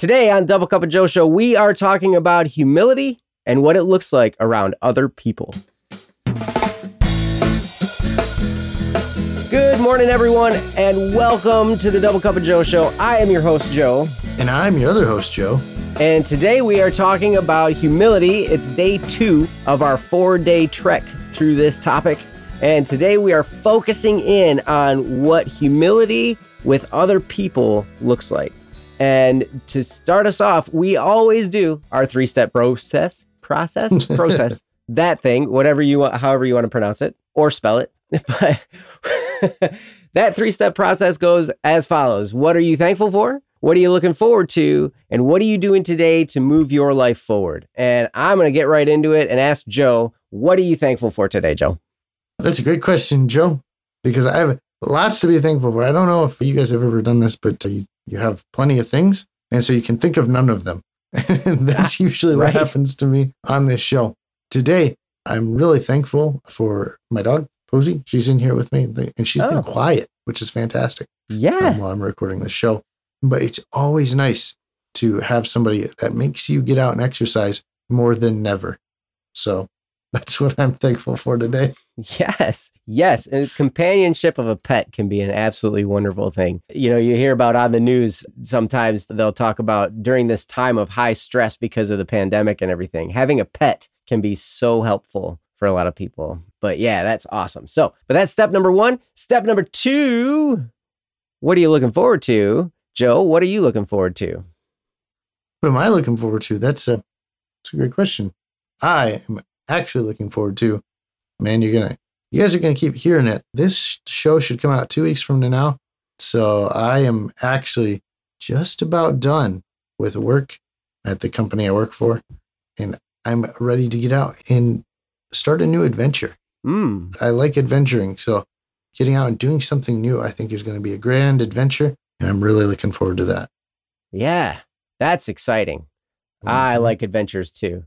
Today on Double Cup of Joe Show, we are talking about humility and what it looks like around other people. Good morning, everyone, and welcome to the Double Cup of Joe Show. I am your host, Joe. And I'm your other host, Joe. And today we are talking about humility. It's day two of our four day trek through this topic. And today we are focusing in on what humility with other people looks like. And to start us off, we always do our three step process, process, process, that thing, whatever you want, however you want to pronounce it or spell it. But that three step process goes as follows What are you thankful for? What are you looking forward to? And what are you doing today to move your life forward? And I'm going to get right into it and ask Joe, what are you thankful for today, Joe? That's a great question, Joe, because I have lots to be thankful for. I don't know if you guys have ever done this, but you, you have plenty of things. And so you can think of none of them. And that's usually what Right. happens to me on this show. Today, I'm really thankful for my dog, Posey. She's in here with me and she's Oh. been quiet, which is fantastic Yeah. um, while I'm recording the show. But it's always nice to have somebody that makes you get out and exercise more than never. So that's what I'm thankful for today. Yes, yes. And companionship of a pet can be an absolutely wonderful thing. You know, you hear about on the news sometimes they'll talk about during this time of high stress because of the pandemic and everything, having a pet can be so helpful for a lot of people. But yeah, that's awesome. So, but that's step number one. Step number two what are you looking forward to? Joe, what are you looking forward to? What am I looking forward to? That's a, that's a great question. I am actually looking forward to, man, you're to, you guys are to keep hearing it. This show should come out two weeks from now. So I am actually just about done with work at the company I work for. And I'm ready to get out and start a new adventure. Hmm. I like adventuring. So getting out and doing something new, I think is going to be a grand adventure. And I'm really looking forward to that. Yeah, that's exciting. I Mhm. like adventures too.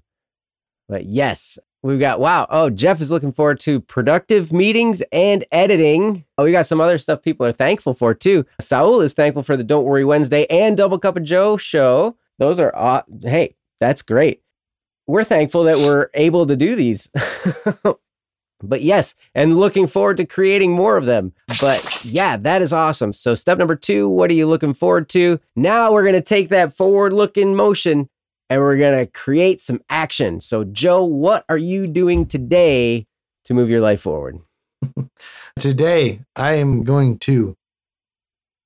But yes, we've got wow. Oh, Jeff is looking forward to productive meetings and editing. Oh, we got some other stuff people are thankful for too. Saul is thankful for the Don't Worry Wednesday and Double Cup of Joe show. Those are aw- hey, that's great. We're thankful that we're able to do these. but yes, and looking forward to creating more of them. But yeah, that is awesome. So, step number two, what are you looking forward to? Now we're going to take that forward looking motion and we're going to create some action. So, Joe, what are you doing today to move your life forward? Today, I am going to,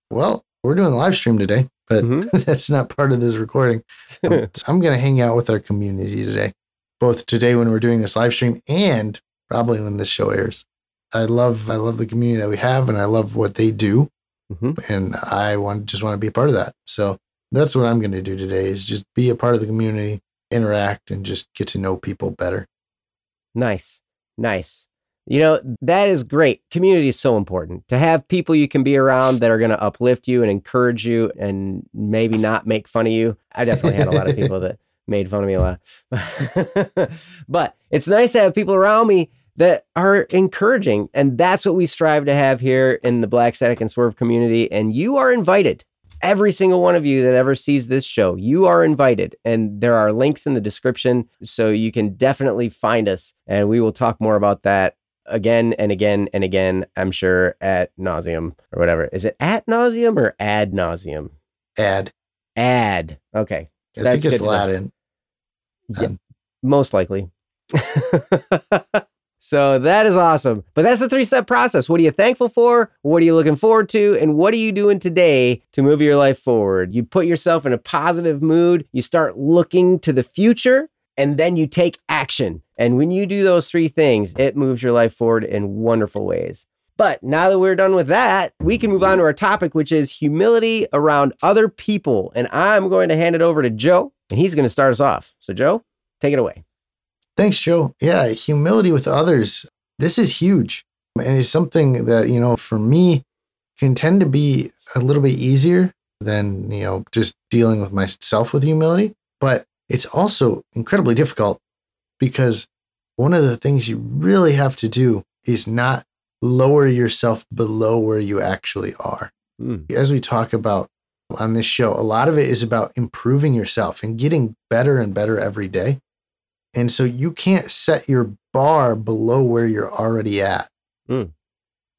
well, we're doing a live stream today, but Mhm. that's not part of this recording. I'm, I'm going to hang out with our community today, both today when we're doing this live stream and probably when this show airs. I love, I love the community that we have and I love what they do. Mhm. And I want, just want to be a part of that. So that's what I'm going to do today is just be a part of the community, interact and just get to know people better. Nice. Nice. You know, that is great. Community is so important to have people you can be around that are going to uplift you and encourage you and maybe not make fun of you. I definitely had a lot of people that made fun of me a lot. but it's nice to have people around me that are encouraging. And that's what we strive to have here in the Black Static and Swerve community. And you are invited. Every single one of you that ever sees this show, you are invited. And there are links in the description. So you can definitely find us. And we will talk more about that again and again and again, I'm sure, at nauseum or whatever. Is it at nauseum or ad nauseum? Ad. Ad. Okay. I That's think it's. Latin. Yeah, most likely. so that is awesome. But that's the three step process. What are you thankful for? What are you looking forward to? And what are you doing today to move your life forward? You put yourself in a positive mood, you start looking to the future, and then you take action. And when you do those three things, it moves your life forward in wonderful ways. But now that we're done with that, we can move on to our topic, which is humility around other people. And I'm going to hand it over to Joe, and he's going to start us off. So, Joe, take it away. Thanks, Joe. Yeah, humility with others. This is huge. And it's something that, you know, for me can tend to be a little bit easier than, you know, just dealing with myself with humility. But it's also incredibly difficult because one of the things you really have to do is not lower yourself below where you actually are. Mm. As we talk about on this show, a lot of it is about improving yourself and getting better and better every day. And so you can't set your bar below where you're already at. Mm.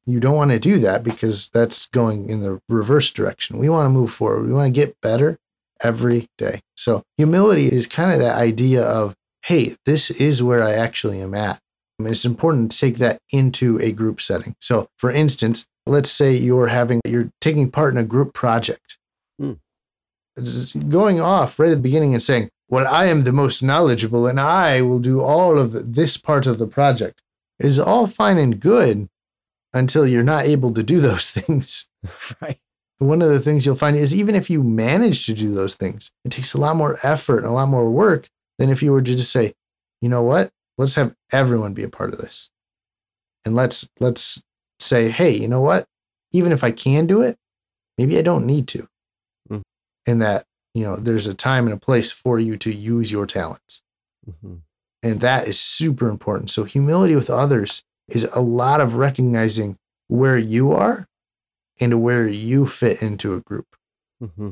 You don't want to do that because that's going in the reverse direction. We want to move forward. We want to get better every day. So humility is kind of that idea of, hey, this is where I actually am at. I mean, it's important to take that into a group setting. So for instance, let's say you're having you're taking part in a group project. Just Going off right at the beginning and saying, Well, I am the most knowledgeable and I will do all of this part of the project is all fine and good until you're not able to do those things. right. One of the things you'll find is even if you manage to do those things, it takes a lot more effort and a lot more work than if you were to just say, you know what? Let's have everyone be a part of this. And let's let's say, hey, you know what? Even if I can do it, maybe I don't need to. Mm. And that, you know, there's a time and a place for you to use your talents. hmm And that is super important. So, humility with others is a lot of recognizing where you are and where you fit into a group. hmm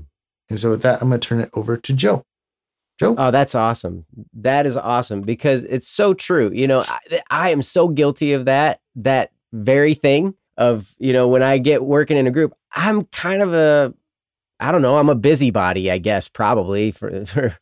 And so, with that, I'm going to turn it over to Joe. Joe? Oh, that's awesome. That is awesome because it's so true. You know, I, I am so guilty of that, that very thing of, you know, when I get working in a group, I'm kind of a, I don't know, I'm a busybody, I guess, probably for, for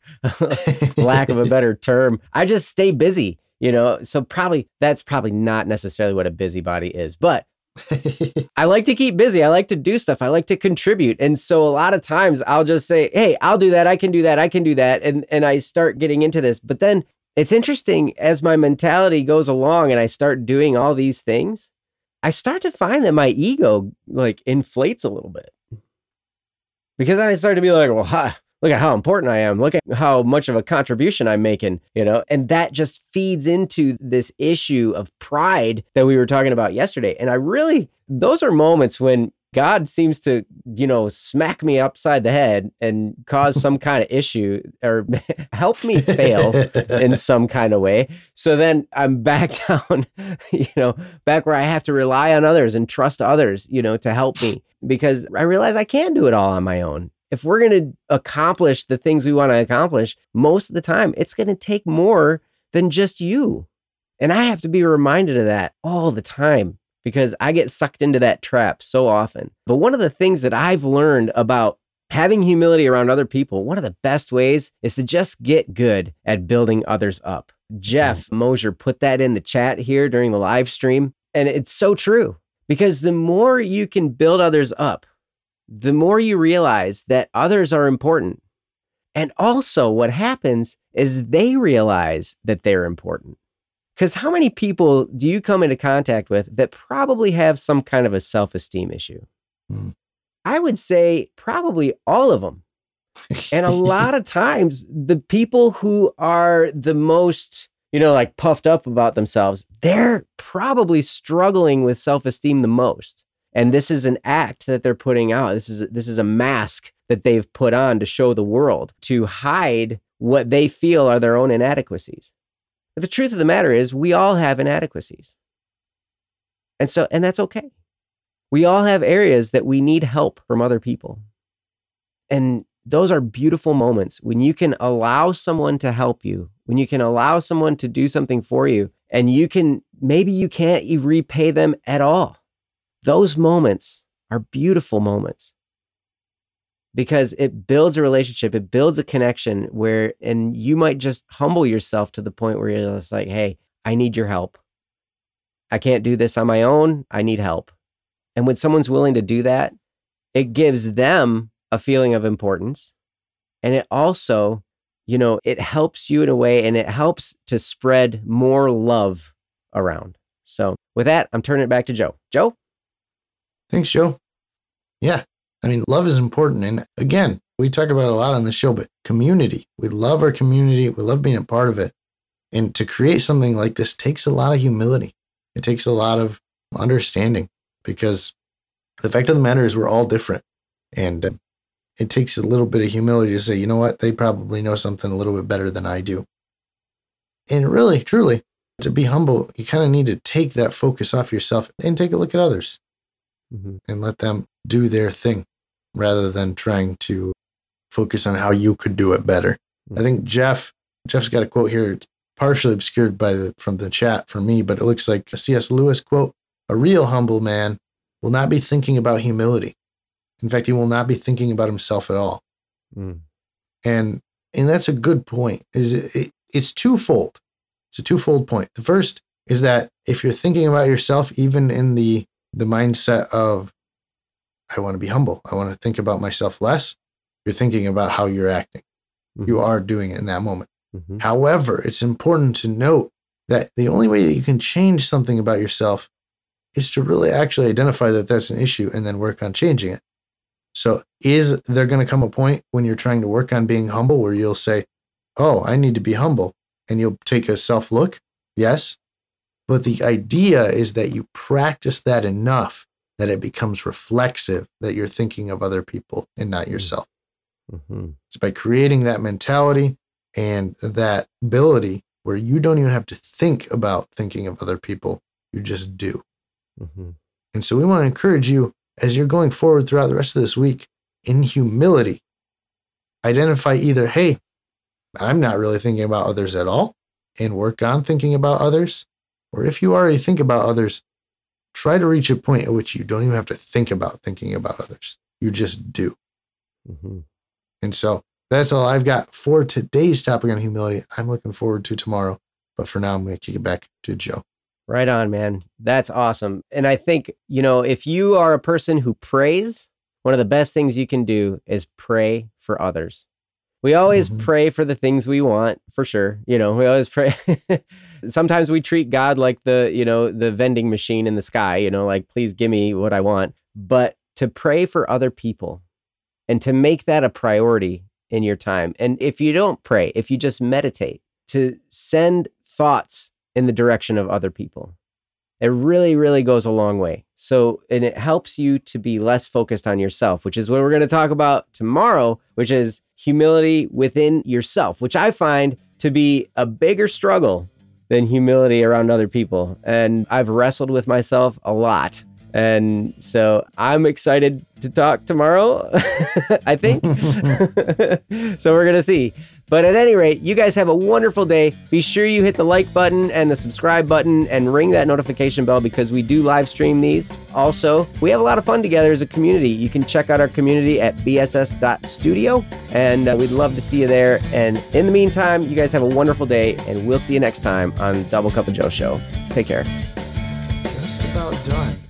lack of a better term. I just stay busy, you know, so probably that's probably not necessarily what a busybody is, but I like to keep busy. I like to do stuff. I like to contribute. And so a lot of times I'll just say, "Hey, I'll do that. I can do that. I can do that." And and I start getting into this. But then it's interesting as my mentality goes along and I start doing all these things, I start to find that my ego like inflates a little bit. Because then I started to be like, "Well, ha, look at how important I am. Look at how much of a contribution I'm making, you know? And that just feeds into this issue of pride that we were talking about yesterday. And I really, those are moments when God seems to, you know, smack me upside the head and cause some kind of issue or help me fail in some kind of way. So then I'm back down, you know, back where I have to rely on others and trust others, you know, to help me because I realize I can do it all on my own if we're going to accomplish the things we want to accomplish, most of the time it's going to take more than just you. And I have to be reminded of that all the time because I get sucked into that trap so often. But one of the things that I've learned about having humility around other people, one of the best ways is to just get good at building others up. Jeff mm-hmm. Mosier put that in the chat here during the live stream. And it's so true because the more you can build others up, the more you realize that others are important. And also, what happens is they realize that they're important. Because how many people do you come into contact with that probably have some kind of a self esteem issue? Hmm. I would say probably all of them. And a lot of times, the people who are the most, you know, like puffed up about themselves, they're probably struggling with self esteem the most and this is an act that they're putting out this is this is a mask that they've put on to show the world to hide what they feel are their own inadequacies but the truth of the matter is we all have inadequacies. And so and that's okay. We all have areas that we need help from other people. And those are beautiful moments when you can allow someone to help you when you can allow someone to do something for you and you can maybe you can't repay them at all. Those moments are beautiful moments because it builds a relationship, it builds a connection where, and you might just humble yourself to the point where you're just like, hey, I need your help. I can't do this on my own. I need help. And when someone's willing to do that, it gives them a feeling of importance. And it also, you know, it helps you in a way and it helps to spread more love around. So with that, I'm turning it back to Joe. Joe? Thanks, Joe. Yeah. I mean, love is important. And again, we talk about it a lot on the show, but community. We love our community. We love being a part of it. And to create something like this takes a lot of humility. It takes a lot of understanding because the fact of the matter is we're all different. And uh, it takes a little bit of humility to say, you know what? They probably know something a little bit better than I do. And really, truly, to be humble, you kind of need to take that focus off yourself and take a look at others Mm-hmm. and let them do their thing. Rather than trying to focus on how you could do it better. I think Jeff Jeff's got a quote here. It's partially obscured by the from the chat for me, but it looks like a C.S. Lewis quote. A real humble man will not be thinking about humility. In fact, he will not be thinking about himself at all. Mm. And and that's a good point. Is it, it, it's twofold. It's a twofold point. The first is that if you're thinking about yourself, even in the the mindset of I want to be humble, I want to think about myself less, you're thinking about how you're acting. You are doing it in that moment. Mhm. However, it's important to note that the only way that you can change something about yourself is to really actually identify that that's an issue and then work on changing it. So, is there going to come a point when you're trying to work on being humble where you'll say, Oh, I need to be humble? And you'll take a self look? Yes. But the idea is that you practice that enough that it becomes reflexive, that you're thinking of other people and not yourself. Mhm. It's by creating that mentality and that ability where you don't even have to think about thinking of other people. You just do. Mhm. And so we want to encourage you as you're going forward throughout the rest of this week in humility. Identify either, hey, I'm not really thinking about others at all, and work on thinking about others. Or if you already think about others, try to reach a point at which you don't even have to think about thinking about others. You just do. Mhm. And so that's all I've got for today's topic on humility. I'm looking forward to tomorrow. But for now, I'm going to kick it back to Joe. Right on, man. That's awesome. And I think, you know, if you are a person who prays, one of the best things you can do is pray for others. We always Mhm. pray for the things we want, for sure. You know, we always pray. Sometimes we treat God like the, you know, the vending machine in the sky, you know, like, please give me what I want. But to pray for other people and to make that a priority in your time. And if you don't pray, if you just meditate, to send thoughts in the direction of other people. It really, really goes a long way. So, and it helps you to be less focused on yourself, which is what we're going to talk about tomorrow, which is humility within yourself, which I find to be a bigger struggle than humility around other people. And I've wrestled with myself a lot. And so I'm excited to talk tomorrow, I think. so we're going to see. But at any rate, you guys have a wonderful day. Be sure you hit the like button and the subscribe button and ring that notification bell because we do live stream these. Also, we have a lot of fun together as a community. You can check out our community at bss.studio and uh, we'd love to see you there. And in the meantime, you guys have a wonderful day and we'll see you next time on Double Cup of Joe Show. Take care. Just about done.